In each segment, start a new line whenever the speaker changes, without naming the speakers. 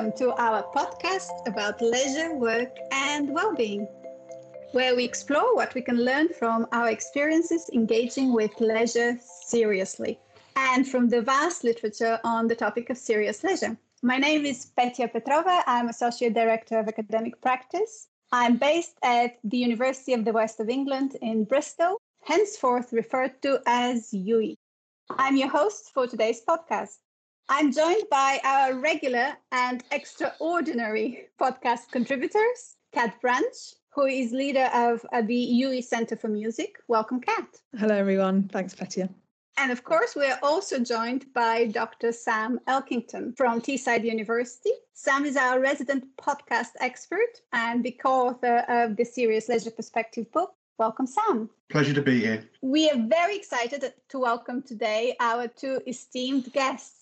Welcome to our podcast about leisure, work, and well being, where we explore what we can learn from our experiences engaging with leisure seriously and from the vast literature on the topic of serious leisure. My name is Petya Petrova. I'm Associate Director of Academic Practice. I'm based at the University of the West of England in Bristol, henceforth referred to as UWE. I'm your host for today's podcast. I'm joined by our regular and extraordinary podcast contributors, Kat Branch, who is leader of uh, the UWE Center for Music. Welcome, Kat.
Hello, everyone. Thanks, Petya.
And of course, we are also joined by Dr. Sam Elkington from Teesside University. Sam is our resident podcast expert and the co author of the Serious Leisure Perspective book. Welcome, Sam.
Pleasure to be here.
We are very excited to welcome today our two esteemed guests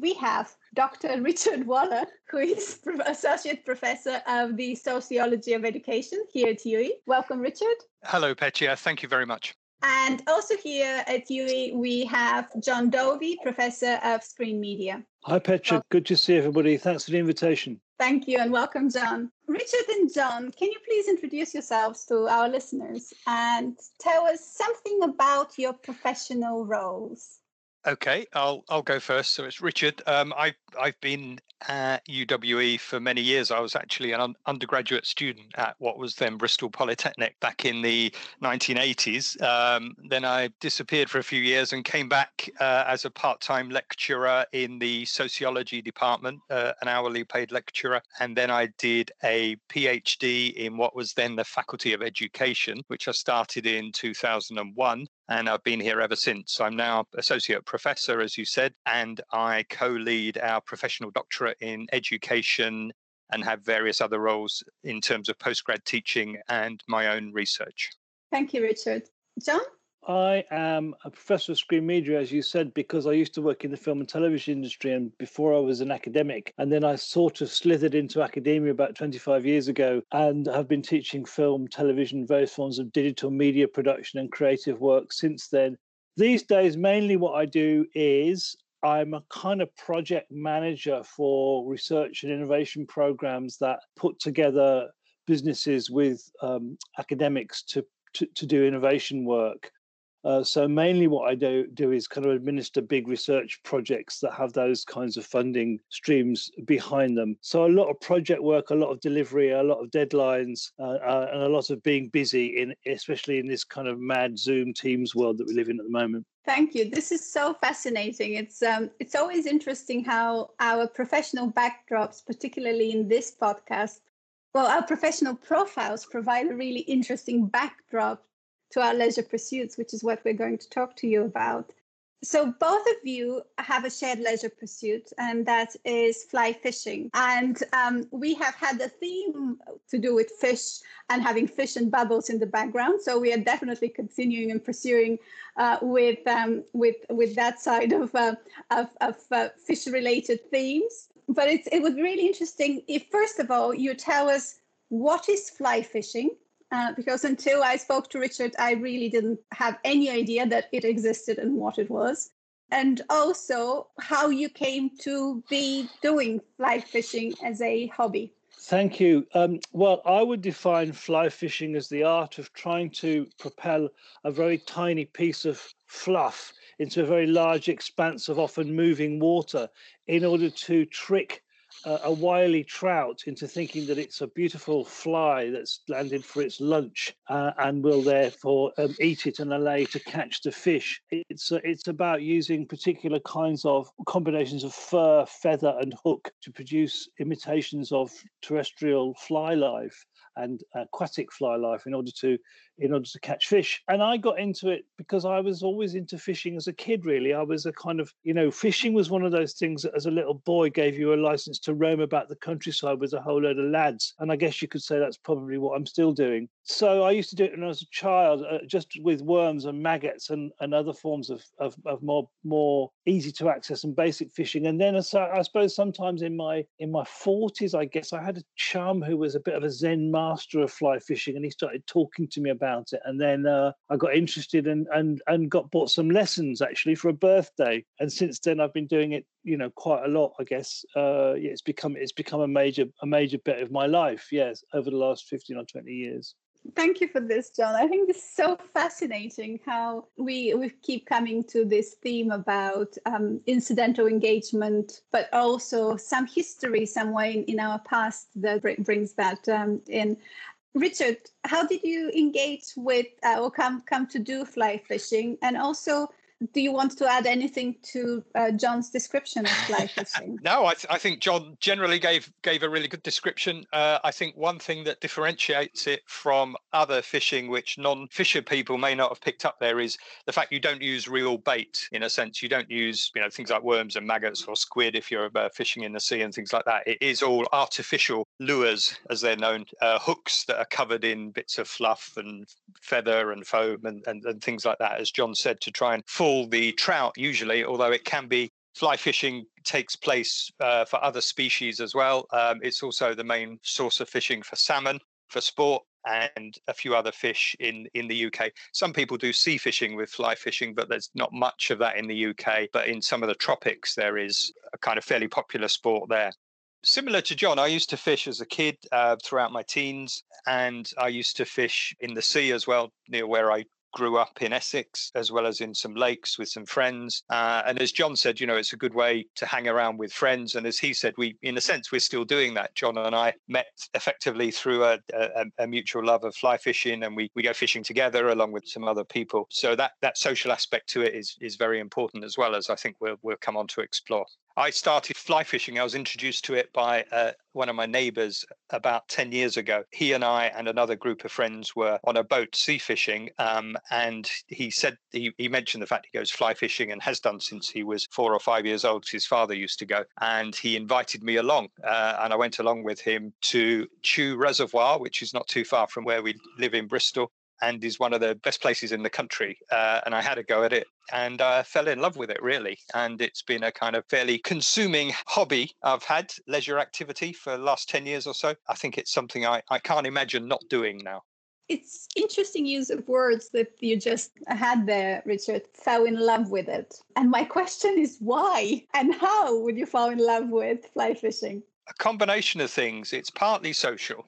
we have Dr. Richard Waller, who is Associate Professor of the Sociology of Education here at UWE. Welcome, Richard.
Hello, Petya. Thank you very much.
And also here at UWE, we have Jon Dovey, Professor of Screen Media.
Hi, Petra. Well, Good to see everybody. Thanks for the invitation.
Thank you and welcome, John. Richard and John, can you please introduce yourselves to our listeners and tell us something about your professional roles?
Okay, I'll I'll go first. So it's Richard. Um, I I've been at UWE for many years. I was actually an un- undergraduate student at what was then Bristol Polytechnic back in the 1980s. Um, then I disappeared for a few years and came back uh, as a part-time lecturer in the sociology department, uh, an hourly paid lecturer, and then I did a PhD in what was then the Faculty of Education, which I started in 2001 and I've been here ever since. I'm now associate professor, as you said, and I co lead our professional doctorate in education and have various other roles in terms of postgrad teaching and my own research.
Thank you, Richard. John?
I am a professor of screen media, as you said, because I used to work in the film and television industry and before I was an academic. And then I sort of slithered into academia about 25 years ago and have been teaching film, television, various forms of digital media production and creative work since then. These days, mainly what I do is I'm a kind of project manager for research and innovation programs that put together businesses with um, academics to, to, to do innovation work. Uh, so mainly what I do do is kind of administer big research projects that have those kinds of funding streams behind them. So a lot of project work, a lot of delivery, a lot of deadlines, uh, uh, and a lot of being busy in, especially in this kind of mad Zoom Teams world that we live in at the moment.
Thank you. This is so fascinating. It's um, it's always interesting how our professional backdrops, particularly in this podcast, well, our professional profiles provide a really interesting backdrop to our leisure pursuits, which is what we're going to talk to you about. So, both of you have a shared leisure pursuit, and that is fly fishing. And um, we have had a theme to do with fish and having fish and bubbles in the background. So, we are definitely continuing and pursuing uh, with, um, with, with that side of, uh, of, of uh, fish related themes. But it's, it was really interesting if, first of all, you tell us what is fly fishing uh, because until I spoke to Richard, I really didn't have any idea that it existed and what it was. And also how you came to be doing fly fishing as a hobby.
Thank you. Um, well, I would define fly fishing as the art of trying to propel a very tiny piece of fluff into a very large expanse of often moving water in order to trick a wily trout into thinking that it's a beautiful fly that's landed for its lunch uh, and will therefore um, eat it and allow to catch the fish. It's uh, it's about using particular kinds of combinations of fur, feather, and hook to produce imitations of terrestrial fly life and aquatic fly life in order to in order to catch fish. And I got into it because I was always into fishing as a kid, really. I was a kind of, you know, fishing was one of those things that as a little boy gave you a license to roam about the countryside with a whole load of lads. And I guess you could say that's probably what I'm still doing. So I used to do it when I was a child, uh, just with worms and maggots and, and other forms of, of, of more more easy to access and basic fishing. And then I suppose sometimes in my in my 40s, I guess I had a chum who was a bit of a Zen master of fly fishing, and he started talking to me about it. And then uh, I got interested and, and, and got bought some lessons actually for a birthday. And since then, I've been doing it you know quite a lot i guess uh yeah, it's become it's become a major a major bit of my life yes over the last 15 or 20 years
Thank you for this, John. I think it's so fascinating how we we keep coming to this theme about um, incidental engagement, but also some history somewhere in, in our past that brings that um, in. Richard, how did you engage with uh, or come come to do fly fishing, and also do you want to add anything to uh, John's description of fishing?
no, I, th- I, think John generally gave gave a really good description. Uh, I think one thing that differentiates it from other fishing, which non-fisher people may not have picked up there, is the fact you don't use real bait. In a sense, you don't use you know things like worms and maggots or squid if you're uh, fishing in the sea and things like that. It is all artificial lures, as they're known, uh, hooks that are covered in bits of fluff and feather and foam and, and, and things like that. As John said, to try and the trout usually, although it can be fly fishing takes place uh, for other species as well. Um, it's also the main source of fishing for salmon for sport and a few other fish in in the UK. Some people do sea fishing with fly fishing, but there's not much of that in the UK. But in some of the tropics, there is a kind of fairly popular sport there. Similar to John, I used to fish as a kid uh, throughout my teens, and I used to fish in the sea as well, near where I grew up in Essex as well as in some lakes with some friends. Uh, and as John said, you know, it's a good way to hang around with friends. And as he said, we, in a sense, we're still doing that. John and I met effectively through a, a, a mutual love of fly fishing, and we, we go fishing together along with some other people. So that that social aspect to it is is very important as well as I think we'll we'll come on to explore. I started fly fishing. I was introduced to it by uh, one of my neighbors about 10 years ago. He and I and another group of friends were on a boat sea fishing. Um, and he said, he, he mentioned the fact he goes fly fishing and has done since he was four or five years old. His father used to go. And he invited me along. Uh, and I went along with him to Chew Reservoir, which is not too far from where we live in Bristol and is one of the best places in the country. Uh, and I had a go at it and I uh, fell in love with it really. And it's been a kind of fairly consuming hobby I've had, leisure activity for the last 10 years or so. I think it's something I, I can't imagine not doing now.
It's interesting use of words that you just had there, Richard. Fell in love with it. And my question is why and how would you fall in love with fly fishing?
A combination of things. It's partly social.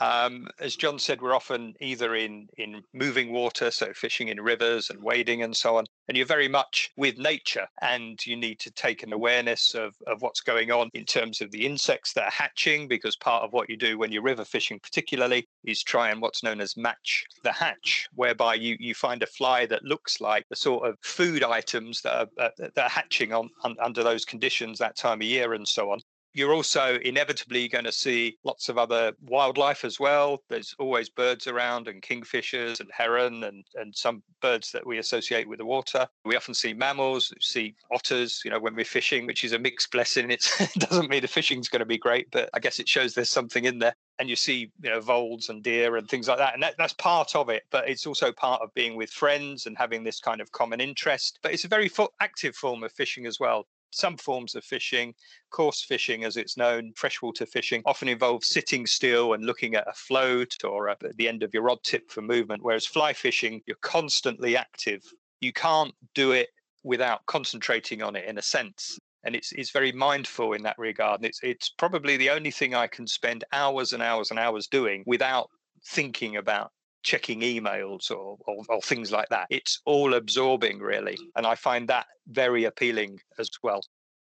Um, as John said, we're often either in in moving water, so fishing in rivers and wading and so on, and you're very much with nature, and you need to take an awareness of of what's going on in terms of the insects that are hatching, because part of what you do when you're river fishing, particularly, is try and what's known as match the hatch, whereby you you find a fly that looks like the sort of food items that are uh, that are hatching on, on under those conditions that time of year and so on you're also inevitably going to see lots of other wildlife as well. There's always birds around and kingfishers and heron and, and some birds that we associate with the water. We often see mammals, see otters, you know, when we're fishing, which is a mixed blessing. It's, it doesn't mean the fishing's going to be great, but I guess it shows there's something in there. And you see, you know, voles and deer and things like that. And that, that's part of it, but it's also part of being with friends and having this kind of common interest. But it's a very active form of fishing as well some forms of fishing, coarse fishing as it's known, freshwater fishing, often involves sitting still and looking at a float or at the end of your rod tip for movement, whereas fly fishing, you're constantly active. You can't do it without concentrating on it in a sense. And it's, it's very mindful in that regard. And it's, it's probably the only thing I can spend hours and hours and hours doing without thinking about checking emails or, or, or, things like that. It's all absorbing, really. And I find that very appealing as well.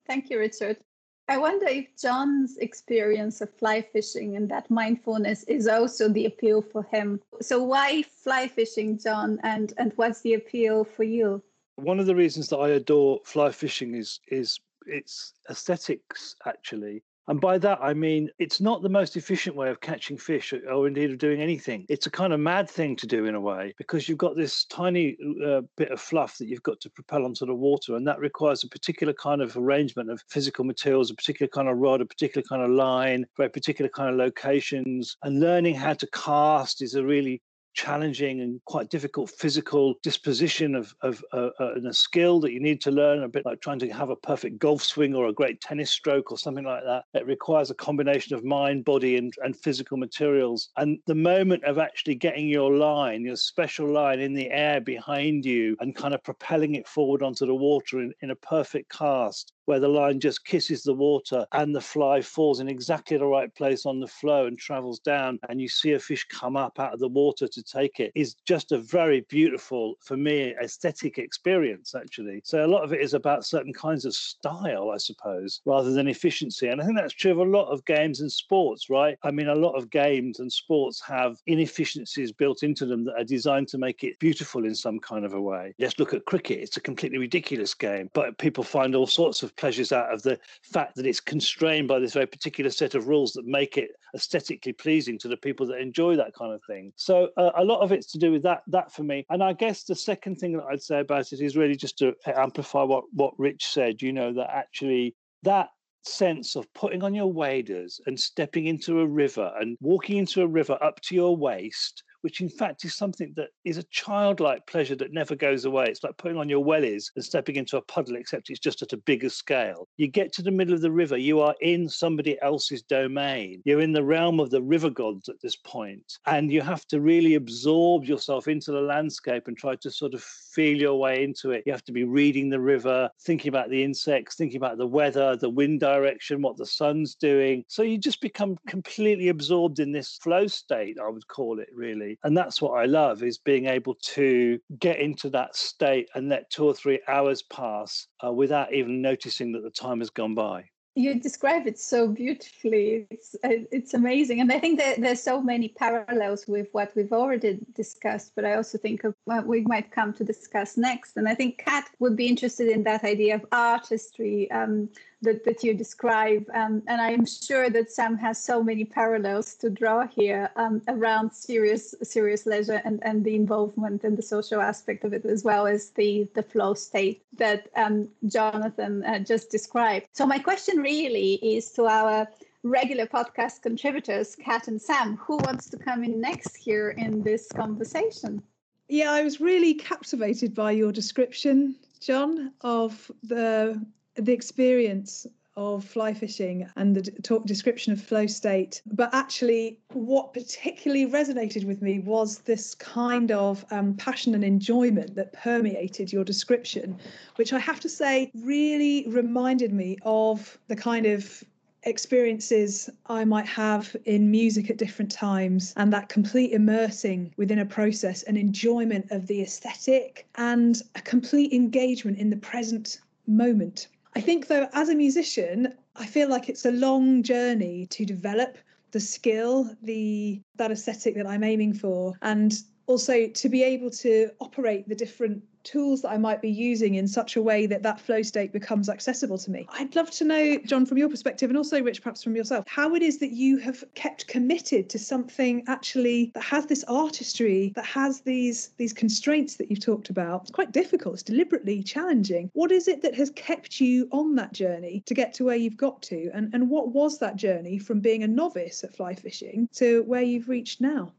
Thank you, Richard. I wonder if John's experience of fly fishing and that mindfulness is also the appeal for him. So, why fly fishing, John, and, and what's the appeal for you?
One of the reasons that I adore fly fishing is is its aesthetics, actually. And by that, I mean it's not the most efficient way of catching fish or indeed of doing anything. It's a kind of mad thing to do in a way because you've got this tiny uh, bit of fluff that you've got to propel onto the water. And that requires a particular kind of arrangement of physical materials, a particular kind of rod, a particular kind of line, very particular kind of locations. And learning how to cast is a really challenging and quite difficult physical disposition of, of uh, uh, and a skill that you need to learn, a bit like trying to have a perfect golf swing or a great tennis stroke or something like that. It requires a combination of mind, body, and, and physical materials. And the moment of actually getting your line, your special line in the air behind you and kind of propelling it forward onto the water in, in a perfect cast where the line just kisses the water and the fly falls in exactly the right place on the flow and travels down, and you see a fish come up out of the water to take it, is just a very beautiful, for me, aesthetic experience, actually. So a lot of it is about certain kinds of style, I suppose, rather than efficiency. And I think that's true of a lot of games and sports, right? I mean, a lot of games and sports have inefficiencies built into them that are designed to make it beautiful in some kind of a way. Just look at cricket, it's a completely ridiculous game, but people find all sorts of pleasures out of the fact that it's constrained by this very particular set of rules that make it aesthetically pleasing to the people that enjoy that kind of thing. So uh, a lot of it's to do with that that for me. And I guess the second thing that I'd say about it is really just to amplify what what Rich said, you know, that actually that sense of putting on your waders and stepping into a river and walking into a river up to your waist which in fact is something that is a childlike pleasure that never goes away. It's like putting on your wellies and stepping into a puddle, except it's just at a bigger scale. You get to the middle of the river, you are in somebody else's domain. You're in the realm of the river gods at this point, and you have to really absorb yourself into the landscape and try to sort of feel your way into it. You have to be reading the river, thinking about the insects, thinking about the weather, the wind direction, what the sun's doing. So you just become completely absorbed in this flow state, I would call it, really and that's what i love is being able to get into that state and let two or three hours pass uh, without even noticing that the time has gone by.
You describe it so beautifully. It's uh, it's amazing and i think that there's so many parallels with what we've already discussed but i also think of what we might come to discuss next and i think kat would be interested in that idea of artistry um, that, that you describe. Um, and I'm sure that Sam has so many parallels to draw here um, around serious serious leisure and, and the involvement and the social aspect of it, as well as the, the flow state that um, Jonathan uh, just described. So my question really is to our regular podcast contributors, Kat and Sam, who wants to come in next here in this conversation?
Yeah, I was really captivated by your description, John, of the the experience of fly fishing and the talk description of flow state. But actually, what particularly resonated with me was this kind of um, passion and enjoyment that permeated your description, which I have to say really reminded me of the kind of experiences I might have in music at different times and that complete immersing within a process and enjoyment of the aesthetic and a complete engagement in the present moment. I think, though, as a musician, I feel like it's a long journey to develop the skill, the that aesthetic that I'm aiming for, and also to be able to operate the different tools that I might be using in such a way that that flow state becomes accessible to me. I'd love to know, John, from your perspective, and also Rich, perhaps from yourself, how it is that you have kept committed to something actually that has this artistry, that has these these constraints that you've talked about. It's quite difficult. It's deliberately challenging. What is it that has kept you on that journey to get to where you've got to, and and what was that journey from being a novice at fly fishing to where you've reached now?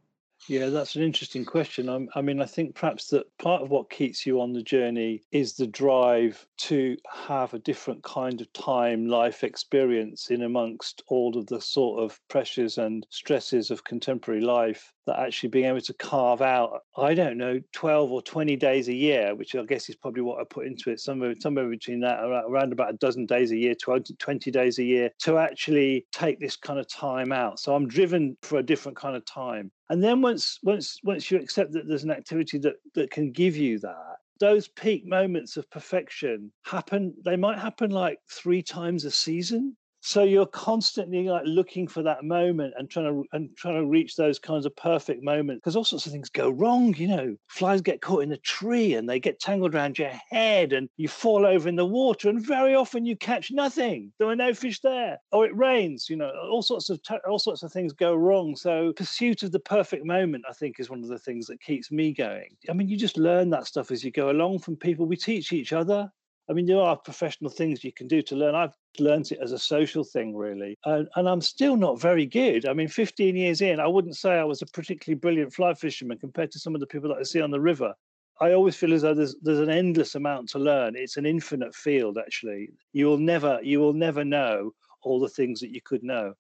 Yeah, that's an interesting question. I'm, i mean, I think perhaps that part of what keeps you on the journey is the drive to have a different kind of time life experience in amongst all of the sort of pressures and stresses of contemporary life that actually being able to carve out, I don't know, 12 or 20 days a year, which I guess is probably what I put into it, somewhere, somewhere between that, around about a dozen days a year, 12, 20 days a year, to actually take this kind of time out. So I'm driven for a different kind of time. And then once once once you accept that there's an activity that that can give you that, those peak moments of perfection happen they might happen like three times a season so you're constantly like looking for that moment and trying to and trying to reach those kinds of perfect moments because all sorts of things go wrong you know. Flies get caught in a tree and they get tangled around your head and you fall over in the water and very often you catch nothing. There are no fish there. Or it rains you know all sorts of all sorts of things go wrong. So pursuit of the perfect moment i think is one of the things that keeps me going. I mean you just learn that stuff as you go along from people we teach each other I mean, there are professional things you can do to learn. I've learned it as a social thing, really. And, and, I'm still not very good. I mean, 15 years in, I wouldn't say I was a particularly brilliant fly fisherman compared to some of the people that I see on the river. I always feel as though there's there's an endless amount to learn. It's an infinite field, actually. You will never you will never know all the things that you could know.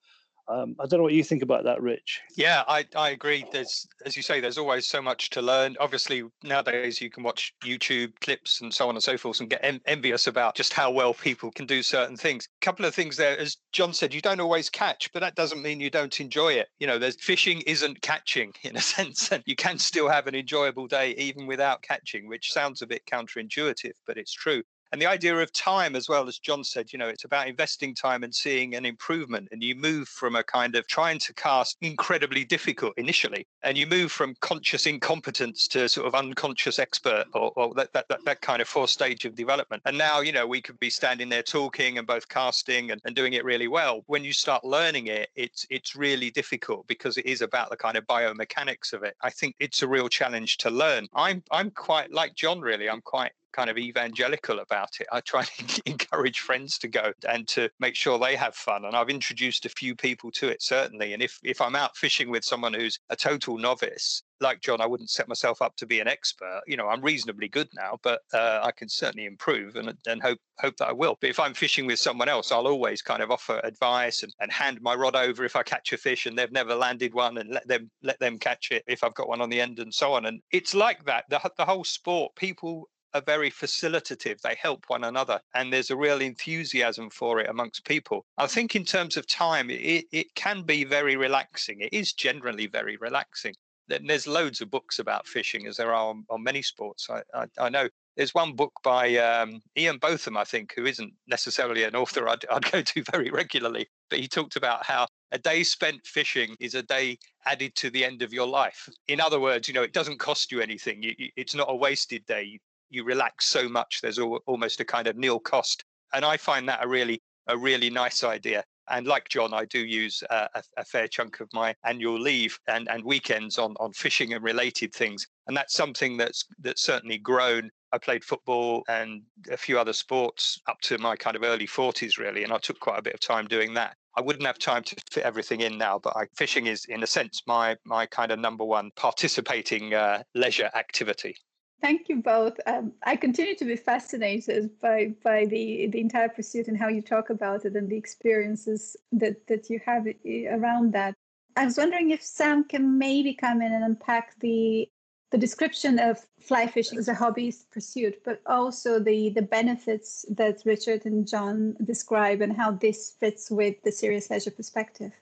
Um, I don't know what you think about that, Rich.
Yeah, I, I agree. There's, as you say, there's always so much to learn. Obviously, nowadays you can watch YouTube clips and so on and so forth and get en- envious about just how well people can do certain things. A couple of things there, as John said, you don't always catch, but that doesn't mean you don't enjoy it. You know, there's fishing isn't catching in a sense, and you can still have an enjoyable day even without catching, which sounds a bit counterintuitive, but it's true and the idea of time as well as john said you know it's about investing time and seeing an improvement and you move from a kind of trying to cast incredibly difficult initially and you move from conscious incompetence to sort of unconscious expert or, or that, that, that, that kind of fourth stage of development. And now you know we could be standing there talking and both casting and, and doing it really well. When you start learning it it's it's really difficult because it is about the kind of biomechanics of it. I think it's a real challenge to learn. I'm i'm quite like john really i'm quite kind of evangelical about it. I try to encourage friends to go and to make sure they have fun. And I've introduced a few people to it, certainly. And if, if I'm out fishing with someone who's a total novice, like John, I wouldn't set myself up to be an expert. You know, I'm reasonably good now, but uh, I can certainly improve and, and hope hope that I will. But if I'm fishing with someone else, I'll always kind of offer advice and, and hand my rod over if I catch a fish and they've never landed one and let them let them catch it if I've got one on the end and so on. And it's like that. The, the whole sport, people are very facilitative. They help one another, and there's a real enthusiasm for it amongst people. I think, in terms of time, it, it can be very relaxing. It is generally very relaxing. There's loads of books about fishing, as there are on, on many sports. I, I, I, know there's one book by um, Ian Botham, I think, who isn't necessarily an author I'd, I'd go to very regularly, but he talked about how a day spent fishing is a day added to the end of your life. In other words, you know, it doesn't cost you anything. You, you, it's not a wasted day you relax so much there's almost a kind of nil cost. And i find that a really a really nice idea. And like john i do use a, a, fair chunk of my annual leave and, and weekends on, on fishing and related things. And that's something that's that's certainly grown. I played football and a few other sports up to my kind of early 40s really and i took quite a bit of time doing that. I wouldn't have time to fit everything in now, but I, fishing is, in a sense, my my kind of number one participating uh, leisure activity.
Thank you both. Um, I continue to be fascinated by by the the entire pursuit and how you talk about it and the experiences that that you have around that. I was wondering if Sam can maybe come in and unpack the the description of fly fishing as a hobbyist pursuit, but also the the benefits that Richard and John describe and how this fits with the serious leisure perspective.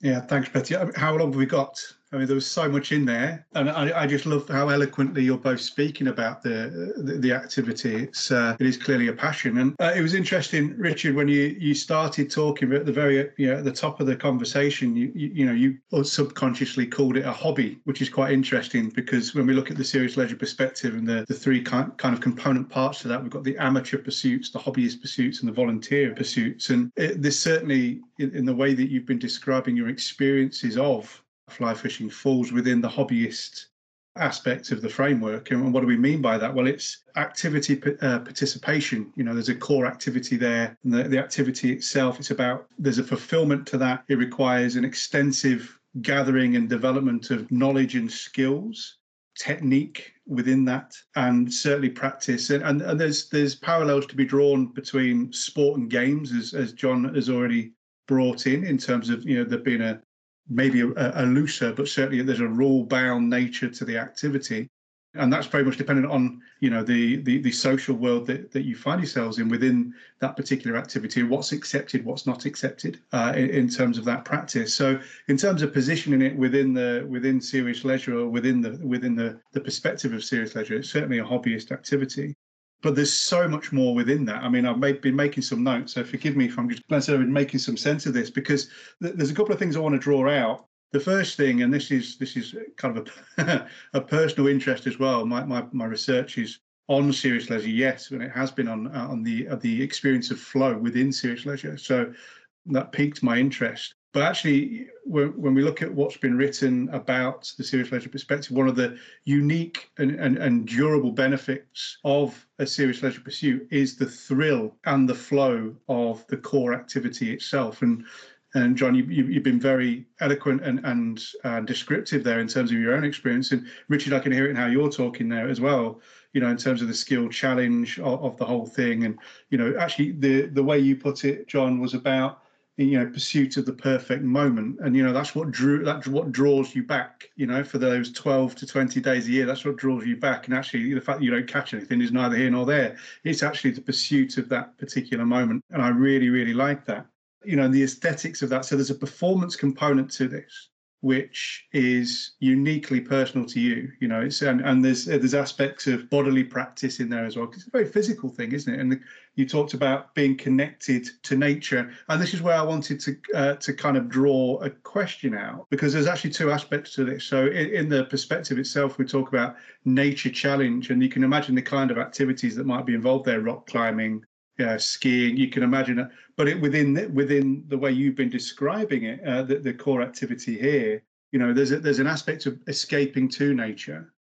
Yeah, thanks, Petya. How long have we got? I mean, there was so much in there, and I, I just love how eloquently you're both speaking about the the, the activity. It's uh, it is clearly a passion, and uh, it was interesting, Richard, when you you started talking at the very you know at the top of the conversation. You you, you know you subconsciously called it a hobby, which is quite interesting because when we look at the serious leisure perspective and the the three kind kind of component parts to that, we've got the amateur pursuits, the hobbyist pursuits, and the volunteer pursuits, and it, this certainly in, in the way that you've been describing your experiences of fly fishing falls within the hobbyist aspect of the framework. And what do we mean by that? Well, it's activity uh, participation. You know, there's a core activity there, and the, the activity itself, it's about there's a fulfillment to that. It requires an extensive gathering and development of knowledge and skills, technique within that, and certainly practice. And, and, and there's there's parallels to be drawn between sport and games, as, as John has already brought in, in terms of you know there being a maybe a, a looser, but certainly there's a rule-bound nature to the activity, and that's very much dependent on you know the the, the social world that, that you find yourselves in within that particular activity, what's accepted, what's not accepted uh, in, in, terms of that practice. So in terms of positioning it within the within serious leisure or within the within the the perspective of serious leisure, it's certainly a hobbyist activity but there's so much more within that. I mean, I've made, been making some notes, so forgive me if I'm just I've making some sense of this because th- there's a couple of things I want to draw out. The first thing, and this is this is kind of a, a personal interest as well. My, my my research is on serious leisure, yes, and it has been on uh, on the uh, the experience of flow within serious leisure. So that piqued my interest. But actually, when, when we look at what's been written about the serious leisure perspective, one of the unique and, and, and durable benefits of a serious leisure pursuit is the thrill and the flow of the core activity itself. And and John, you, you, have been very eloquent and, and uh, descriptive there in terms of your own experience. And Richard, I can hear it in how you're talking there as well. You know, in terms of the skill challenge of, of the whole thing, and you know, actually, the the way you put it, John, was about you know pursuit of the perfect moment. And you know that's what drew that's what draws you back you know for those 12 to 20 days a year. That's what draws you back. And actually the fact that you don't catch anything is neither here nor there. It's actually the pursuit of that particular moment. And i really really like that. You know the aesthetics of that. So there's a performance component to this which is uniquely personal to you. You know, it's and, and there's there's aspects of bodily practice in there as well. It's a very physical thing, isn't it? And the, you talked about being connected to nature, and this is where I wanted to uh, to kind of draw a question out because there's actually two aspects to this. So in, in the perspective itself, we talk about nature challenge, and you can imagine the kind of activities that might be involved there: rock climbing, yeah, skiing. You can imagine it, but it, within the, within the way you've been describing it, uh, the, the core activity here, you know, there's a, there's an aspect of escaping to nature,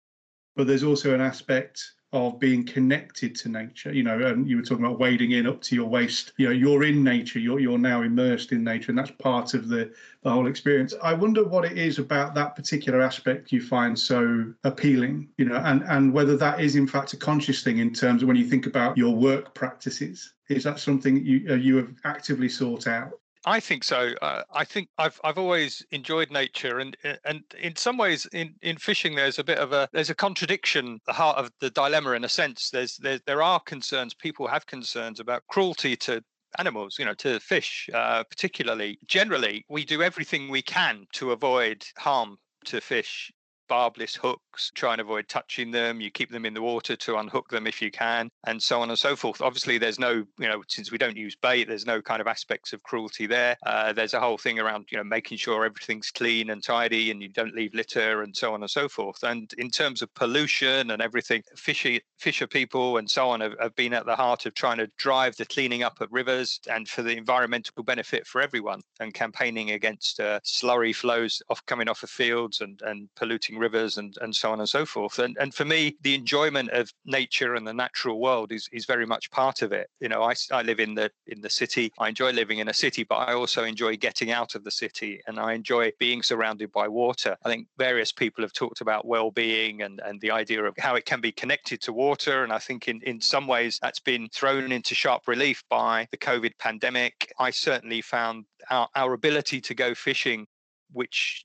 but there's also an aspect of being connected to nature. You know, and you were talking about wading in up to your waist. You know, you're in nature. You're you're now immersed in nature, and that's part of the the whole experience. I wonder what it is about that particular aspect you find so appealing. You know, and and whether that is in fact a conscious thing in terms of when you think about your work practices. Is that something you uh, you have actively sought out?
I think so. Uh, I think I've I've always enjoyed nature, and uh, and in some ways, in, in fishing, there's a bit of a there's a contradiction, the heart of the dilemma in a sense. There's there there are concerns. People have concerns about cruelty to animals, you know, to fish, uh, particularly. Generally, we do everything we can to avoid harm to fish barbless hooks, try and avoid touching them. You keep them in the water to unhook them if you can, and so on and so forth. Obviously, there's no, you know, since we don't use bait, there's no kind of aspects of cruelty there. Uh, there's a whole thing around, you know, making sure everything's clean and tidy and you don't leave litter and so on and so forth. And in terms of pollution and everything, fishy, fisher people and so on have, have been at the heart of trying to drive the cleaning up of rivers and for the environmental benefit for everyone and campaigning against uh, slurry flows off coming off of fields and, and polluting rivers and, and so on and so forth. And, and for me, the enjoyment of nature and the natural world is, is very much part of it. You know, I, I live in the in the city. I enjoy living in a city, but I also enjoy getting out of the city and I enjoy being surrounded by water. I think various people have talked about well-being and, and the idea of how it can be connected to water. And I think in, in some ways that's been thrown into sharp relief by the COVID pandemic. I certainly found our, our ability to go fishing which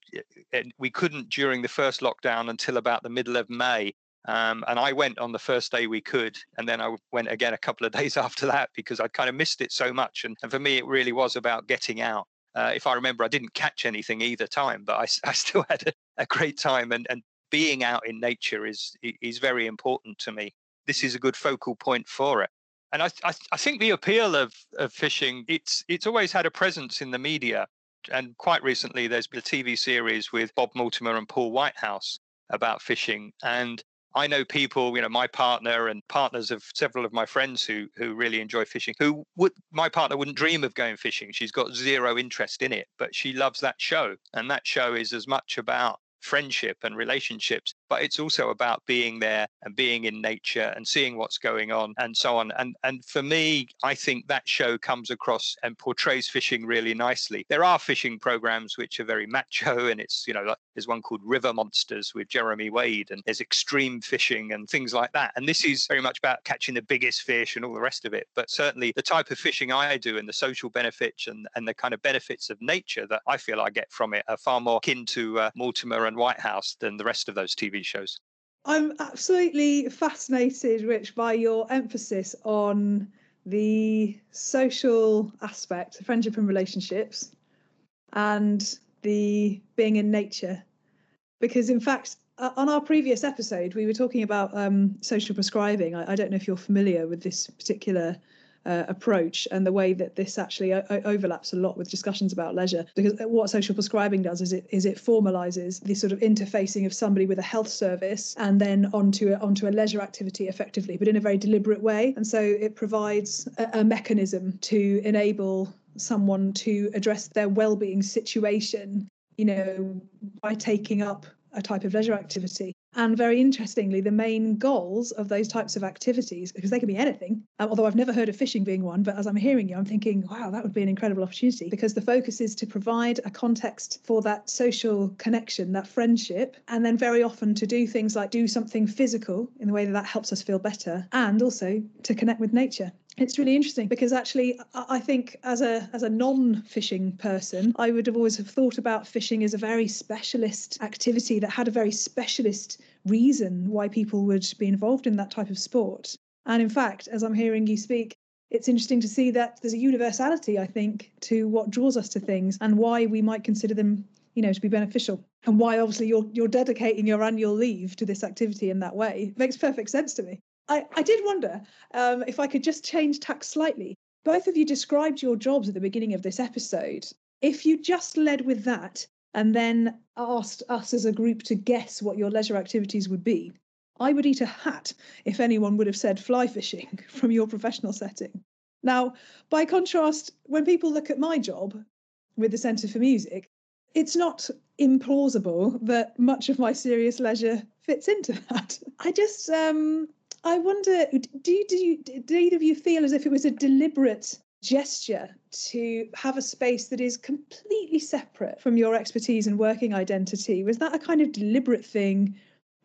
eh, we couldn't during the first lockdown until about the middle of May. Um, and I went on the first day we could, and then I went again a couple of days after that because I'd kind of missed it so much. And, and for me, it really was about getting out. Uh, if I remember, I didn't catch anything either time, but I, I still had a, a great time. And, and being out in nature is is very important to me. This is a good focal point for it. And I, I, I think the appeal of, of fishing, it's it's always had a presence in the media and quite recently there's been a TV series with Bob Mortimer and Paul Whitehouse about fishing. And I know people, you know, my partner and partners of several of my friends who who really enjoy fishing. Who would my partner wouldn't dream of going fishing. She's got zero interest in it, but she loves that show. And that show is as much about friendship and relationships but it's also about being there and being in nature and seeing what's going on and so on. And and for me i think that show comes across and portrays fishing really nicely. There are fishing programs which are very macho and it's you know like there's one called river monsters with jeremy wade and there's extreme fishing and things like that. And this is very much about catching the biggest fish and all the rest of it. But certainly the type of fishing i do and the social benefits and, and the kind of benefits of nature that i feel i get from it are far more akin to uh, mortimer and whitehouse than the rest of those shows.
I'm absolutely fascinated, Rich, by your emphasis on the social aspect, friendship and relationships, and the being in nature. Because, in fact, on our previous episode, we were talking about um, social prescribing. I, I, don't know if you're familiar with this particular uh, approach and the way that this actually o- overlaps a lot with discussions about leisure because what social prescribing does is it is it formalizes the sort of interfacing of somebody with a health service and then onto a, onto a leisure activity effectively but in a very deliberate way and so it provides a, a mechanism to enable someone to address their well-being situation you know by taking up a type of leisure activity. And very interestingly, the main goals of those types of activities, because they can be anything, um, although I've never heard of fishing being one, but as I'm hearing you, I'm thinking, wow, that would be an incredible opportunity because the focus is to provide a context for that social connection, that friendship, and then very often to do things like do something physical in the way that that helps us feel better, and also to connect with nature It's really interesting because actually, I think as a as a non-fishing person, I would have always have thought about fishing as a very specialist activity that had a very specialist reason why people would be involved in that type of sport. And in fact, as I'm hearing you speak, it's interesting to see that there's a universality, I think, to what draws us to things and why we might consider them, you know, to be beneficial. And why obviously you're you're dedicating your annual leave to this activity in that way. It makes perfect sense to me. I, I did wonder um, if I could just change tack slightly. Both of you described your jobs at the beginning of this episode. If you just led with that and then asked us as a group to guess what your leisure activities would be, I would eat a hat if anyone would have said fly fishing from your professional setting. Now, by contrast, when people look at my job with the Centre for Music, it's not implausible that much of my serious leisure fits into that. I just, um, I wonder, do do you, do either of you feel as if it was a deliberate gesture to have a space that is completely separate from your expertise and working identity? Was that a kind of deliberate thing?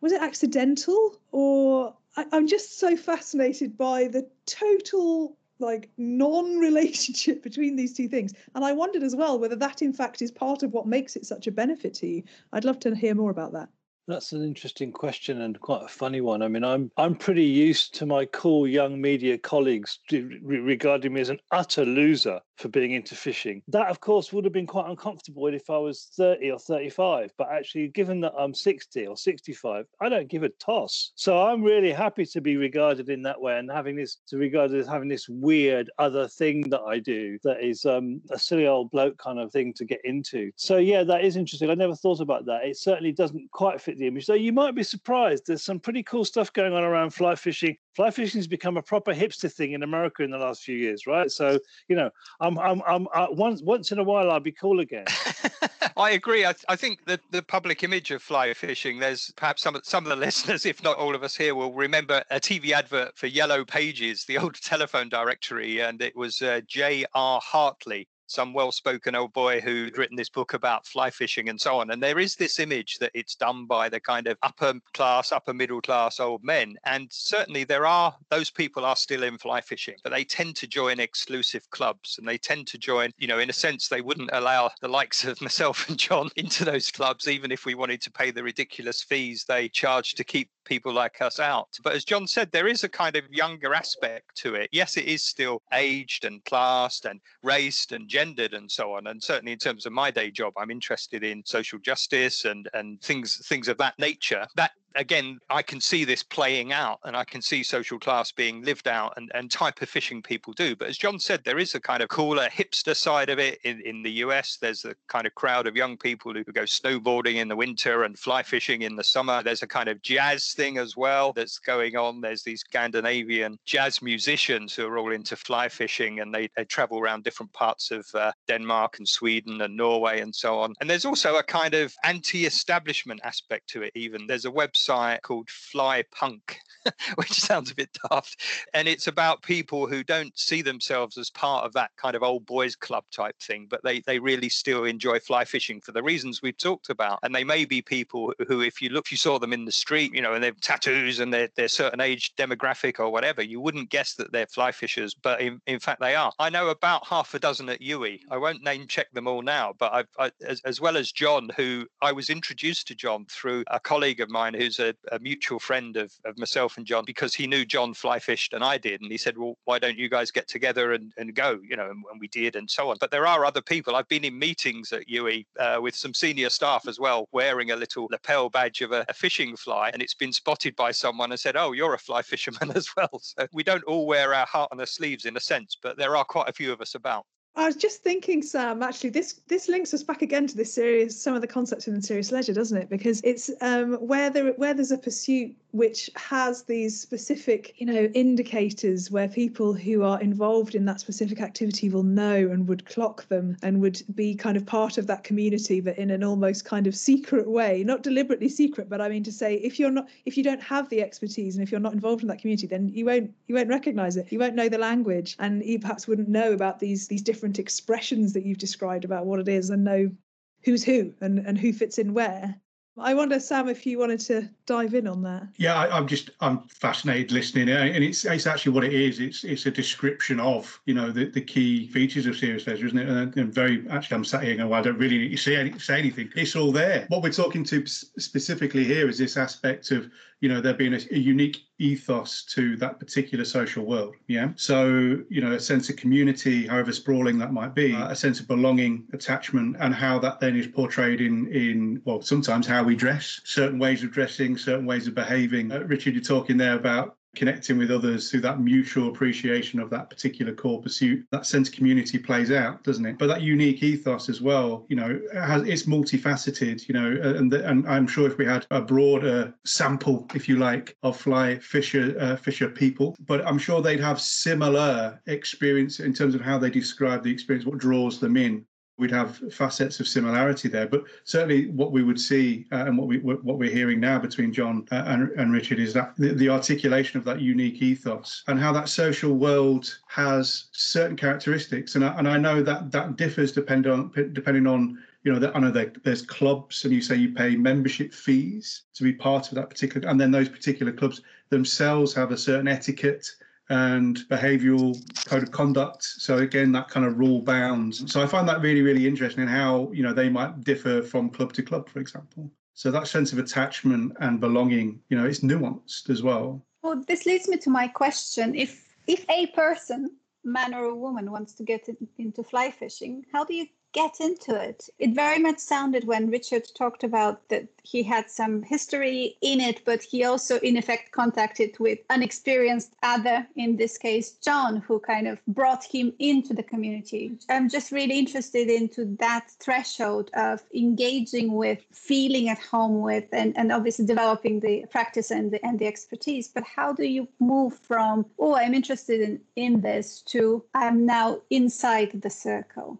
Was it accidental? Or I, i'm just so fascinated by the total like non-relationship between these two things. And i wondered as well whether that in fact is part of what makes it such a benefit to you. I'd love to hear more about that
that's an interesting question and quite a funny one. I mean, I'm I'm pretty used to my cool young media colleagues regarding me as an utter loser for being into fishing. That, of course, would have been quite uncomfortable if I was 30 or 35. But actually, given that I'm 60 or 65, I don't give a toss. So I'm really happy to be regarded in that way and having this to regard as having this weird other thing that I do that is um, a silly old bloke kind of thing to get into. So yeah, that is interesting. I never thought about that. It certainly doesn't quite fit the image. So you might be surprised. There's some pretty cool stuff going on around fly fishing fly fishing has become a proper hipster thing in America in the last few years, right? So you know, I'm, I'm, I'm uh, once once in a while I'll be cool again.
I agree. I, I think that the public image of fly fishing. There's perhaps some of some of the listeners, if not all of us here, will remember a TV advert for Yellow Pages, the old telephone directory, and it was uh, J.R. Hartley some well-spoken old boy who'd written this book about fly fishing and so on and there is this image that it's done by the kind of upper class upper middle class old men and certainly there are those people are still in fly fishing but they tend to join exclusive clubs and they tend to join you know in a sense they wouldn't allow the likes of myself and john into those clubs even if we wanted to pay the ridiculous fees they charge to keep people like us out. But as John said, there is a kind of younger aspect to it. Yes, it is still aged and classed and raced and gendered and so on. And certainly in terms of my day job, I'm interested in social justice and and things things of that nature. That again, I can see this playing out and I can see social class being lived out and, and type of fishing people do. But as John said, there is a kind of cooler hipster side of it in, in the US. There's a kind of crowd of young people who go snowboarding in the winter and fly fishing in the summer. There's a kind of jazz thing as well that's going on. There's these Scandinavian jazz musicians who are all into fly fishing and they, they travel around different parts of uh, Denmark and Sweden and Norway and so on. And there's also a kind of anti establishment aspect to it, even. There's a website called Fly Punk, which sounds a bit daft. And it's about people who don't see themselves as part of that kind of old boys club type thing, but they, they really still enjoy fly fishing for the reasons we've talked about. And they may be people who, if you look, if you saw them in the street, you know, and they've tattoos and they're, they're certain age demographic or whatever, you wouldn't guess that they're fly fishers, but in, in fact they are. I know about half a dozen at UWE. I won't name check them all now, but I've, I, as, as well as John, who I was introduced to John through a colleague of mine who's a, a mutual friend of, of myself and John because he knew John fly fished and I did. And he said, Well, why don't you guys get together and, and go? You know, and, and we did and so on. But there are other people. I've been in meetings at UWE uh, with some senior staff as well, wearing a little lapel badge of a, a fishing fly. And it's been spotted by someone and said, Oh, you're a fly fisherman as well. So we don't all wear our heart on our sleeves in a sense, but there are quite a few of us about.
I was just thinking, Sam. Actually, this this links us back again to this series, some of the concepts in the serious leisure, doesn't it? Because it's um, where there where there's a pursuit which has these specific, you know, indicators where people who are involved in that specific activity will know and would clock them and would be kind of part of that community, but in an almost kind of secret way, not deliberately secret, but I mean to say, if you're not, if you don't have the expertise and if you're not involved in that community, then you won't you won't recognise it. You won't know the language, and you perhaps wouldn't know about these these different expressions that you've described about what it is, and know who's who and and who fits in where I wonder, Sam, if you wanted to dive in on that.
Yeah, I, am just I'm fascinated listening, and it's it's actually what it is. It's it's a description of you know the, the key features of serious leisure, isn't it? And, and very actually, I'm sat here going, well, I don't really need to say any, say anything. It's all there. What we're talking to specifically here is this aspect of you know there being a, a, unique ethos to that particular social world yeah? So you know a sense of community however sprawling that might be uh, a sense of belonging attachment and how that then is portrayed in in well sometimes how we dress certain ways of dressing certain ways of behaving. Uh, richard you're talking there about connecting with others through that mutual appreciation of that particular core pursuit that sense of community plays out doesn't it? But that unique ethos as well you know has it's multifaceted you know and, and i'm sure if we had a broader sample if you like of fly fisher uh, fisher people but i'm sure they'd have similar experience in terms of how they describe the experience what draws them in we'd have facets of similarity there. But certainly, what we would see uh, and what we what we're hearing now between Jon uh, and, and Richard is that the, the, articulation of that unique ethos and how that social world has certain characteristics. And I, and I know that that differs depending on depending on you know, I know there's clubs, and you say you pay membership fees to be part of that particular, and then those particular clubs themselves have a certain etiquette and behavioral code of conduct. So again, that kind of rule bounds. So I find that really, really interesting in how you know they might differ from club to club, for example. So that sense of attachment and belonging, you know, it's nuanced as well.
Well, this leads me to my question: if if a person, man or a woman, wants to get in, into fly fishing, how do you get into it. It very much sounded when Richard talked about that he had some history in it, but he also, in effect, contacted with an experienced other, in this case, Jon, who kind of brought him into the community. I'm just really interested into that threshold of engaging with, feeling at home with, and, and obviously developing the practice and the, and the expertise. But how do you move from, oh, I'm interested in, in this to I'm now inside the circle?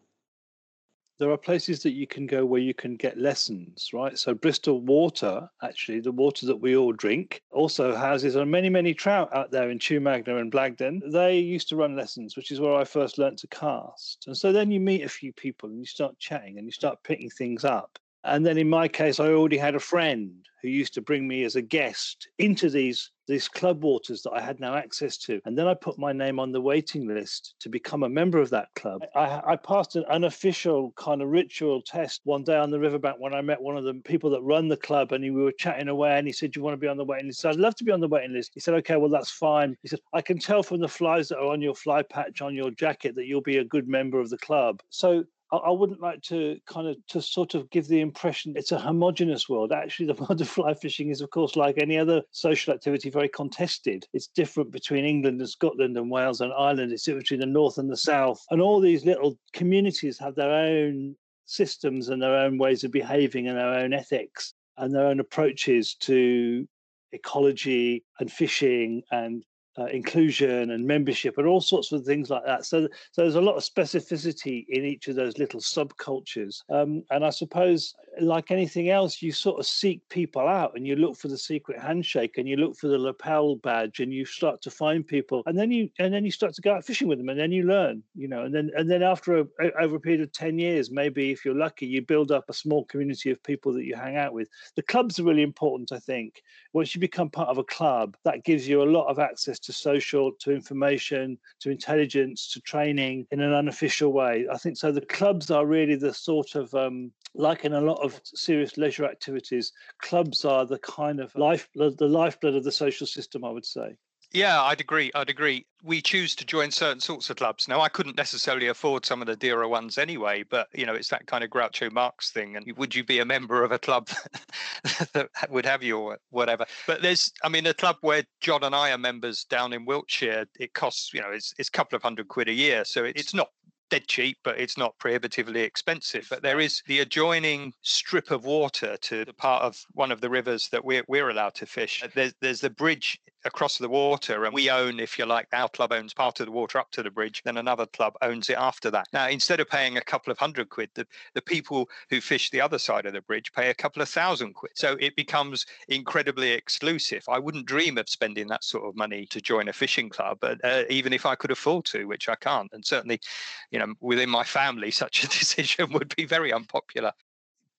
There are places that you can go where you can get lessons, right? So Bristol Water, actually, the water that we all drink, also houses on many, many trout out there in Chew and Blagdon. They used to run lessons, which is where I first learnt to cast. And so then you meet a few people and you start chatting and you start picking things up. And then in my case, I already had a friend who used to bring me as a guest into these these club waters that I had no access to. And then I put my name on the waiting list to become a member of that club. I, I, passed an unofficial kind of ritual test one day on the riverbank when I met one of the people that run the club and we were chatting away and he said, you want to be on the waiting list? I'd love to be on the waiting list. He said, Okay, well, that's fine. He said, I can tell from the flies that are on your fly patch on your jacket that you'll be a good member of the club. So I wouldn't like to kind of to sort of give the impression it's a homogenous world. Actually, the world of fly fishing is, of course, like any other social activity, very contested. It's different between England and Scotland and Wales and Ireland. It's different between the north and the south, and all these little communities have their own systems and their own ways of behaving and their own ethics and their own approaches to ecology and fishing and uh, inclusion and membership and all sorts of things like that. So, so there's a lot of specificity in each of those little subcultures. Um, and I suppose, like anything else, you sort of seek people out and you look for the secret handshake and you look for the lapel badge and you start to find people and then you and then you start to go out fishing with them and then you learn, you know, and then and then after a, over a period of ten years, maybe if you're lucky, you build up a small community of people that you hang out with. The clubs are really important, I think. Once you become part of a club, that gives you a lot of access to social, to information, to intelligence, to training in an unofficial way. I think so. The clubs are really the sort of um, like in a lot of serious leisure activities, clubs are the kind of life, the lifeblood of the social system. I would say.
Yeah, I'd agree. I'd agree. We choose to join certain sorts of clubs. Now, I couldn't necessarily afford some of the dearer ones anyway, but you know, it's that kind of Groucho Marx thing. And would you be a member of a club that would have you or whatever? But there's, I mean, a club where Jon and I are members down in Wiltshire, it costs, you know, it's, it's a couple of hundred quid a year. So it's not dead cheap, but it's not prohibitively expensive. But there is the adjoining strip of water to the part of one of the rivers that we're, we're allowed to fish. There's, there's the bridge across the water, and we own, if you like, our club owns part of the water up to the bridge, then another club owns it after that. Now, instead of paying a couple of hundred quid, the, the people who fish the other side of the bridge pay a couple of thousand quid. So it becomes incredibly exclusive. I wouldn't dream of spending that sort of money to join a fishing club, but uh, even if I could afford to, which I can't, and certainly, you know, within my family, such a decision would be very unpopular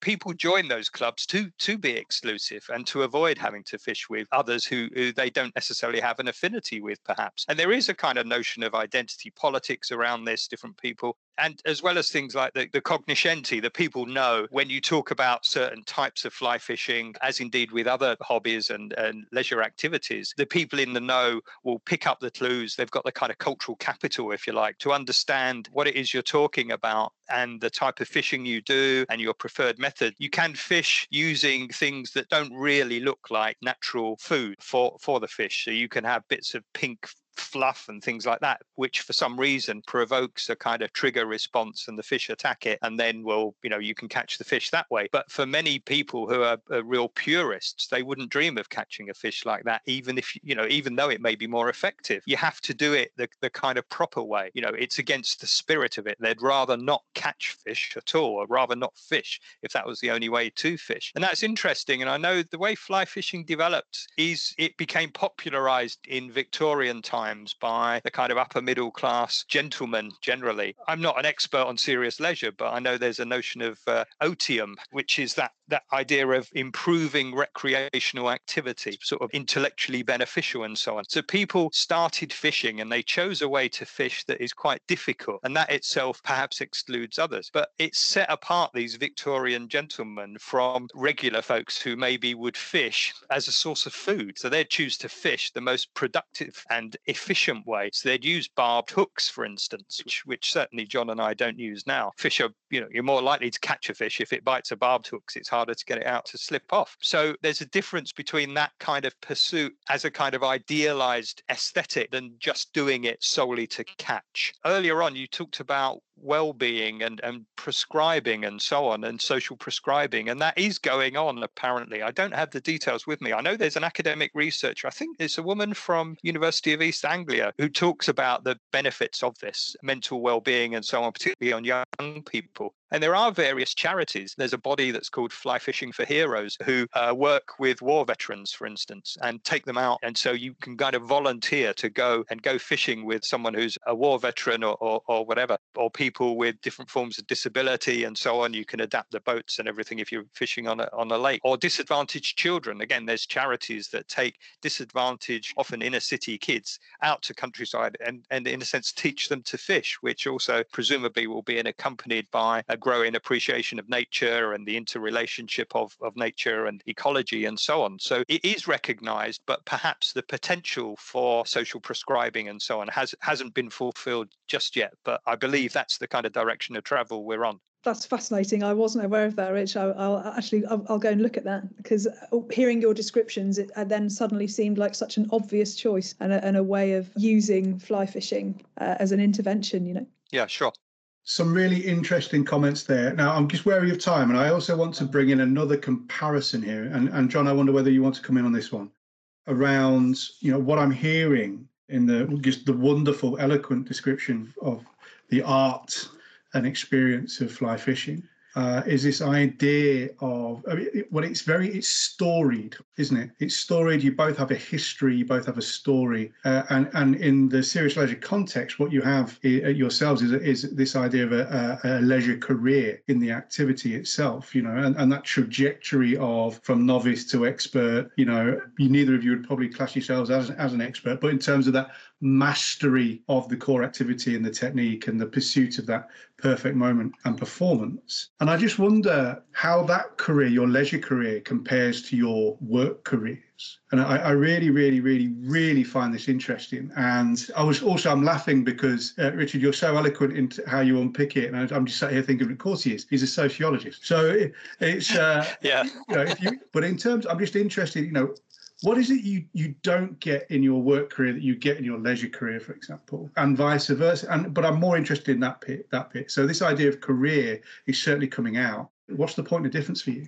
people join those clubs to to be exclusive and to avoid having to fish with others who, who they don't necessarily have an affinity with, perhaps. And there is a kind of notion of identity politics around this, different people and as well as things like the, the cognoscenti, the people know when you talk about certain types of fly fishing, as indeed with other hobbies and, and leisure activities, the people in the know will pick up the clues. They've got the kind of cultural capital, if you like, to understand what it is you're talking about and the type of fishing you do and your preferred method. You can fish using things that don't really look like natural food for, for the fish. So you can have bits of pink fluff and things like that, which for some reason provokes a kind of trigger response and the fish attack it. And then, well, you know, you can catch the fish that way. But for many people who are, are real purists, they wouldn't dream of catching a fish like that, even if, you know, even though it may be more effective. You have to do it the, the kind of proper way. You know, it's against the spirit of it. They'd rather not catch fish at all, or rather not fish if that was the only way to fish. And that's interesting. And I know the way fly fishing developed is it became popularized in Victorian times times by the kind of upper middle class gentlemen generally. I'm not an expert on serious leisure, but I know there's a notion of uh, otium, which is that that idea of improving recreational activity, sort of intellectually beneficial and so on. So people started fishing and they chose a way to fish that is quite difficult. And that itself perhaps excludes others. But it set apart these Victorian gentlemen from regular folks who maybe would fish as a source of food. So they'd choose to fish the most productive and efficient way. So they'd use barbed hooks, for instance, which, which certainly Jon and I don't use now. Fish are, you know, you're more likely to catch a fish if it bites a barbed hook. It's harder to get it out to slip off. So there's a difference between that kind of pursuit as a kind of idealized aesthetic than just doing it solely to catch. Earlier on, you talked about well-being and, and prescribing and so on and social prescribing and that is going on apparently. I don't have the details with me. I know there's an academic researcher i think it's a woman from university of east anglia who talks about the benefits of this mental well-being and so on particularly on young people and there are various charities. There's a body that's called Fly Fishing for Heroes who uh, work with war veterans, for instance, and take them out. And so you can kind of volunteer to go and go fishing with someone who's a war veteran or, or, or whatever, or people with different forms of disability and so on. You can adapt the boats and everything if you're fishing on a, on a lake. Or disadvantaged children. Again, there's charities that take disadvantaged, often inner city kids out to countryside and, and in a sense, teach them to fish, which also presumably will be accompanied by a growing appreciation of nature and the interrelationship of, of nature and ecology and so on. So it is recognized, but perhaps the potential for social prescribing and so on has, hasn't been fulfilled just yet. But I believe that's the kind of direction of travel we're on
that's fascinating. I wasn't aware of that, Rich. I, will actually I'll, I'll, go and look at that because uh, hearing your descriptions, it then suddenly seemed like such an obvious choice and a, and a way of using fly fishing uh, as an intervention. You know.
Yeah, sure
some really interesting comments there. Now, I'm just wary of time, and I also want to bring in another comparison here. And, and Jon, I wonder whether you want to come in on this one around, you know, what I'm hearing in the just the wonderful, eloquent description of the art and experience of fly fishing uh, is this idea of I mean, well, it's very it's storied, isn't it? It's storied. You both have a history. You both have a story, uh, and and in the serious leisure context, what you have uh, yourselves is is this idea of a, a, leisure career in the activity itself. You know, and, and that trajectory of from novice to expert. You know, you, neither of you would probably class yourselves as as an expert, but in terms of that mastery of the core activity and the technique and the pursuit of that perfect moment and performance. And I just wonder how that career, your leisure career, compares to your work careers. And I, I really, really, really, really find this interesting. And I was also I'm laughing because uh, Richard, you're so eloquent in how you unpick it, and I'm just sat here thinking, of course he is. He's a sociologist, so it, it's uh,
yeah.
You know, if you, but in terms, I'm just interested. You know, what is it you you don't get in your work career that you get in your leisure career for example and vice versa? And but i'm more interested in that bit that bit so this idea of career is certainly coming out. What's the point of difference for you?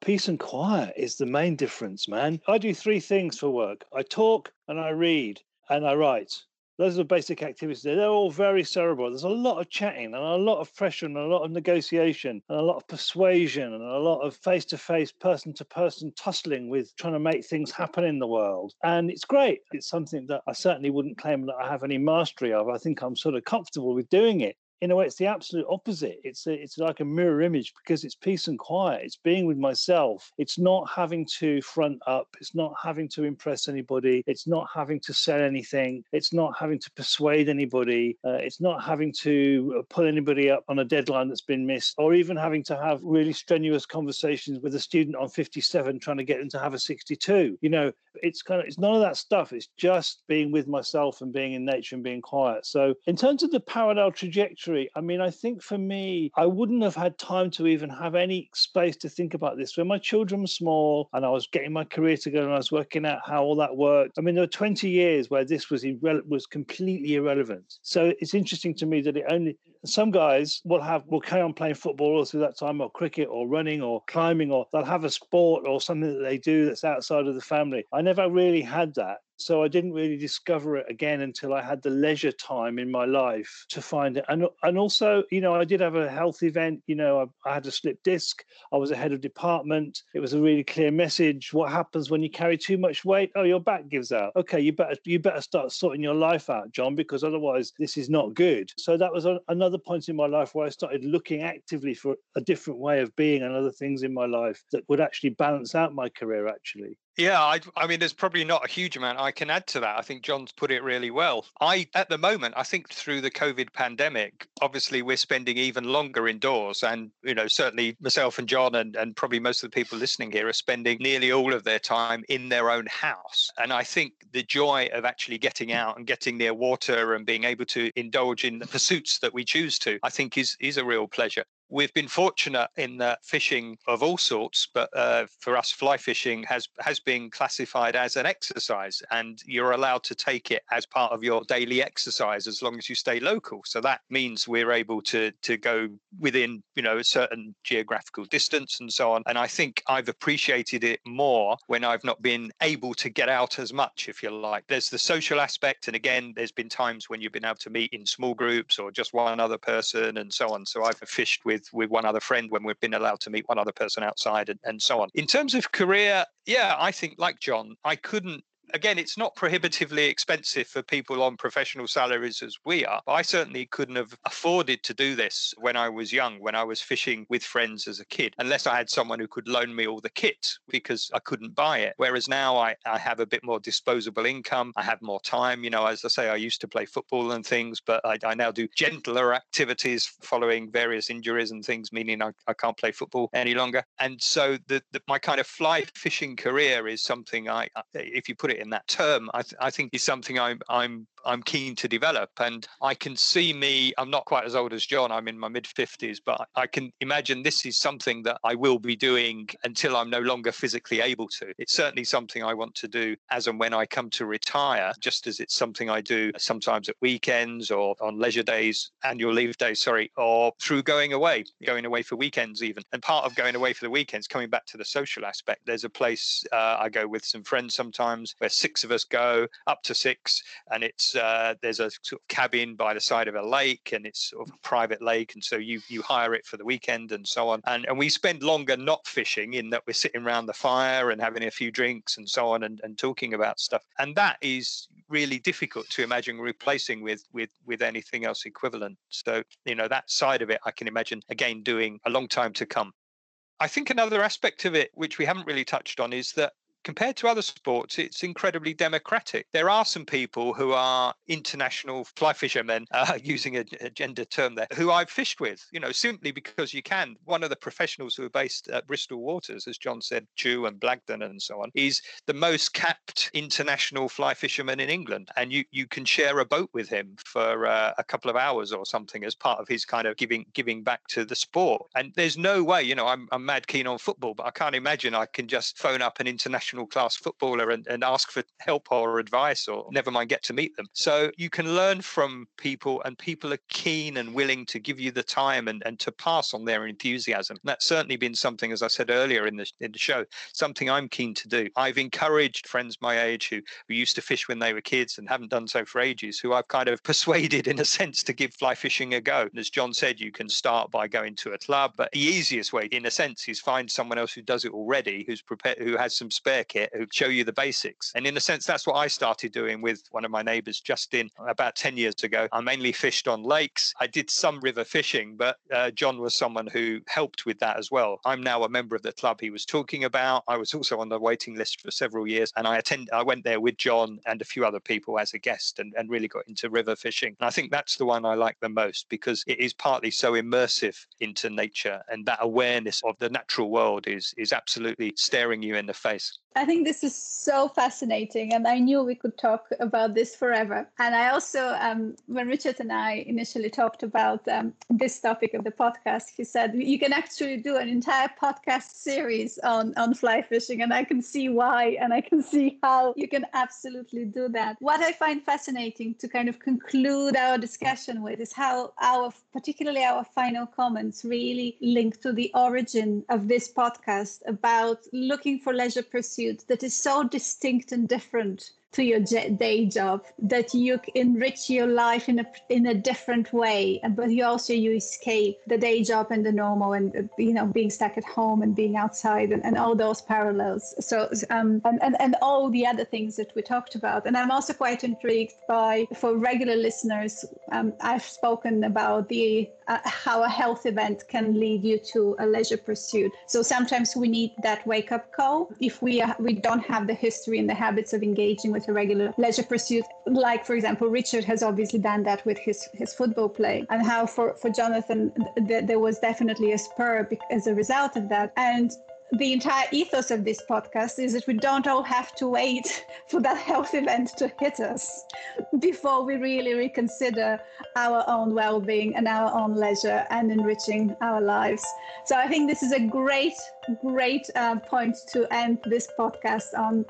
Peace and quiet is the main difference man. I do three things for work. I talk and i read and i write those are the basic activities. They're all very cerebral. There's a lot of chatting and a lot of pressure and a lot of negotiation and a lot of persuasion and a lot of face to face, person to person tussling with trying to make things happen in the world. And it's great. It's something that I certainly wouldn't claim that I have any mastery of. I think I'm sort of comfortable with doing it in a way, it's the absolute opposite. It's a, it's like a mirror image because it's peace and quiet. It's being with myself. It's not having to front up. It's not having to impress anybody. It's not having to sell anything. It's not having to persuade anybody. Uh, it's not having to uh, pull anybody up on a deadline that's been missed, or even having to have really strenuous conversations with a student on 57 trying to get them to have a 62. You know, it's kind of it's none of that stuff. It's just being with myself and being in nature and being quiet. So in terms of the parallel trajectory, I mean, I think for me, I wouldn't have had time to even have any space to think about this. When my children were small and I was getting my career together and I was working out how all that worked. I mean, there were 20 years where this was irre- was completely irrelevant. So it's interesting to me that it only some guys will have will carry on playing football all through that time, or cricket, or running, or climbing, or they'll have a sport or something that they do that's outside of the family. I never really had that. So I didn't really discover it again until I had the leisure time in my life to find it. And and also, you know, I did have a health event. You know, I, I had a slip disc. I was a head of department. It was a really clear message. What happens when you carry too much weight? Oh, your back gives out. Okay, you better you better start sorting your life out, Jon, because otherwise this is not good. So that was a, another point in my life where I started looking actively for a different way of being and other things in my life that would actually balance out my career. Actually.
Yeah, I, I, mean, there's probably not a huge amount I can add to that. I think Jon's put it really well. I, at the moment, I think through the COVID pandemic, obviously we're spending even longer indoors. And, you know, certainly myself and Jon and, and probably most of the people listening here are spending nearly all of their time in their own house. And I think the joy of actually getting out and getting near water and being able to indulge in the pursuits that we choose to, I think is, is a real pleasure we've been fortunate in that fishing of all sorts, but uh, for us, fly fishing has has been classified as an exercise, and you're allowed to take it as part of your daily exercise as long as you stay local. So that means we're able to to go within you know a certain geographical distance and so on. And I think I've appreciated it more when I've not been able to get out as much, if you like. There's the social aspect, and again, there's been times when you've been able to meet in small groups or just one other person and so on. So I've fished with with with one other friend when we've been allowed to meet one other person outside and, and so on. In terms of career, yeah, I think like John, I couldn't again, it's not prohibitively expensive for people on professional salaries as we are. I certainly couldn't have afforded to do this when I was young, when I was fishing with friends as a kid, unless I had someone who could loan me all the kit because I couldn't buy it. Whereas now I, I have a bit more disposable income. I have more time. You know, as I say, I used to play football and things, but I, I now do gentler activities following various injuries and things, meaning I, I can't play football any longer. And so the, the, my kind of fly fishing career is something I, if you put it in that term, I, th- I think is something I'm I'm I'm keen to develop. And I can see me, I'm not quite as old as Jon, I'm in my mid 50s, but I can imagine this is something that I will be doing until I'm no longer physically able to. It's certainly something I want to do as and when I come to retire, just as it's something I do sometimes at weekends or on leisure days, annual leave days, sorry, or through going away, going away for weekends even. And part of going away for the weekends, coming back to the social aspect, there's a place uh, I go with some friends sometimes where six of us go, up to six, and it's uh, there's a sort of cabin by the side of a lake, and it's sort of a private lake, and so you you hire it for the weekend and so on. And and we spend longer not fishing in that we're sitting around the fire and having a few drinks and so on, and, and talking about stuff. And that is really difficult to imagine replacing with with with anything else equivalent. So you know that side of it, I can imagine again doing a long time to come. I think another aspect of it, which we haven't really touched on, is that compared to other sports, it's incredibly democratic. There are some people who are international fly fishermen, uh, using a, a, gender term there, who I've fished with, you know, simply because you can. One of the professionals who are based at Bristol Waters, as Jon said, Chew and Blagdon and so on, is the most capped international fly fisherman in England. And you, you can share a boat with him for uh, a couple of hours or something as part of his kind of giving giving back to the sport. And there's no way, you know, I'm, I'm mad keen on football, but I can't imagine I can just phone up an international professional class footballer and, and ask for help or advice or never mind get to meet them. So you can learn from people and people are keen and willing to give you the time and, and to pass on their enthusiasm. And that's certainly been something, as I said earlier in the, in the show, something I'm keen to do. I've encouraged friends my age who, who used to fish when they were kids and haven't done so for ages, who I've kind of persuaded in a sense to give fly fishing a go. And as Jon said, you can start by going to a club, but the easiest way, in a sense, is find someone else who does it already, who's prepared, who has some spare repair kit who show you the basics. And in a sense, that's what I started doing with one of my neighbors, Justin, about 10 years ago. I mainly fished on lakes. I did some river fishing, but uh, Jon was someone who helped with that as well. I'm now a member of the club he was talking about. I was also on the waiting list for several years, and I attend. I went there with Jon and a few other people as a guest, and, and really got into river fishing. And I think that's the one I like the most because it is partly so immersive into nature, and that awareness of the natural world is is absolutely staring you in the face.
I think this is so fascinating, and I knew we could talk about this forever. And I also, um, when Richard and I initially talked about um, this topic of the podcast, he said you can actually do an entire podcast series on on fly fishing, and I can see why, and I can see how you can absolutely do that. What I find fascinating to kind of conclude our discussion with is how our, particularly our final comments, really link to the origin of this podcast about looking for leisure pursuits that is so distinct and different to your day job that you enrich your life in a in a different way but you also you escape the day job and the normal and you know being stuck at home and being outside and, and all those parallels. So um and, and and all the other things that we talked about. And i'm also quite intrigued by for regular listeners um, i've spoken about the uh, how a health event can lead you to a leisure pursuit. So sometimes we need that wake up call. If we uh, we don't have the history and the habits of engaging with with a regular leisure pursuit. Like, for example, Richard has obviously done that with his, his football play, and how for, for Jonathan, th- there was definitely a spur as a result of that. And the entire ethos of this podcast is that we don't all have to wait for that health event to hit us before we really reconsider our own well-being and our own leisure and enriching our lives so i think this is a great great uh, point to end this podcast on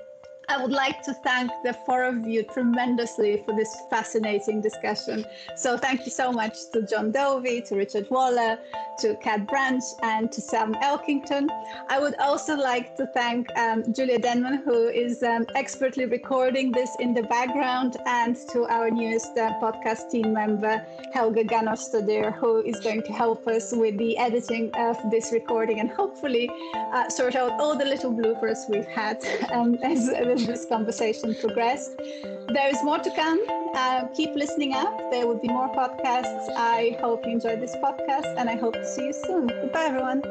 I would like to thank the four of you tremendously for this fascinating discussion. So thank you so much to Jon Dovey, to Richard Waller, to Kat Branch, and to Sam Elkington. I would also like to thank um, Julia Denman, who is um, expertly recording this in the background, and to our newest uh, podcast team member, Helga Ganostadir, who is going to help us with the editing of this recording and hopefully uh, sort out all the little bloopers we've had um, as, as this conversation progressed. There is more to come. Uh, keep listening up. There will be more podcasts. I hope you enjoyed this podcast and I hope to see you soon. Goodbye, everyone.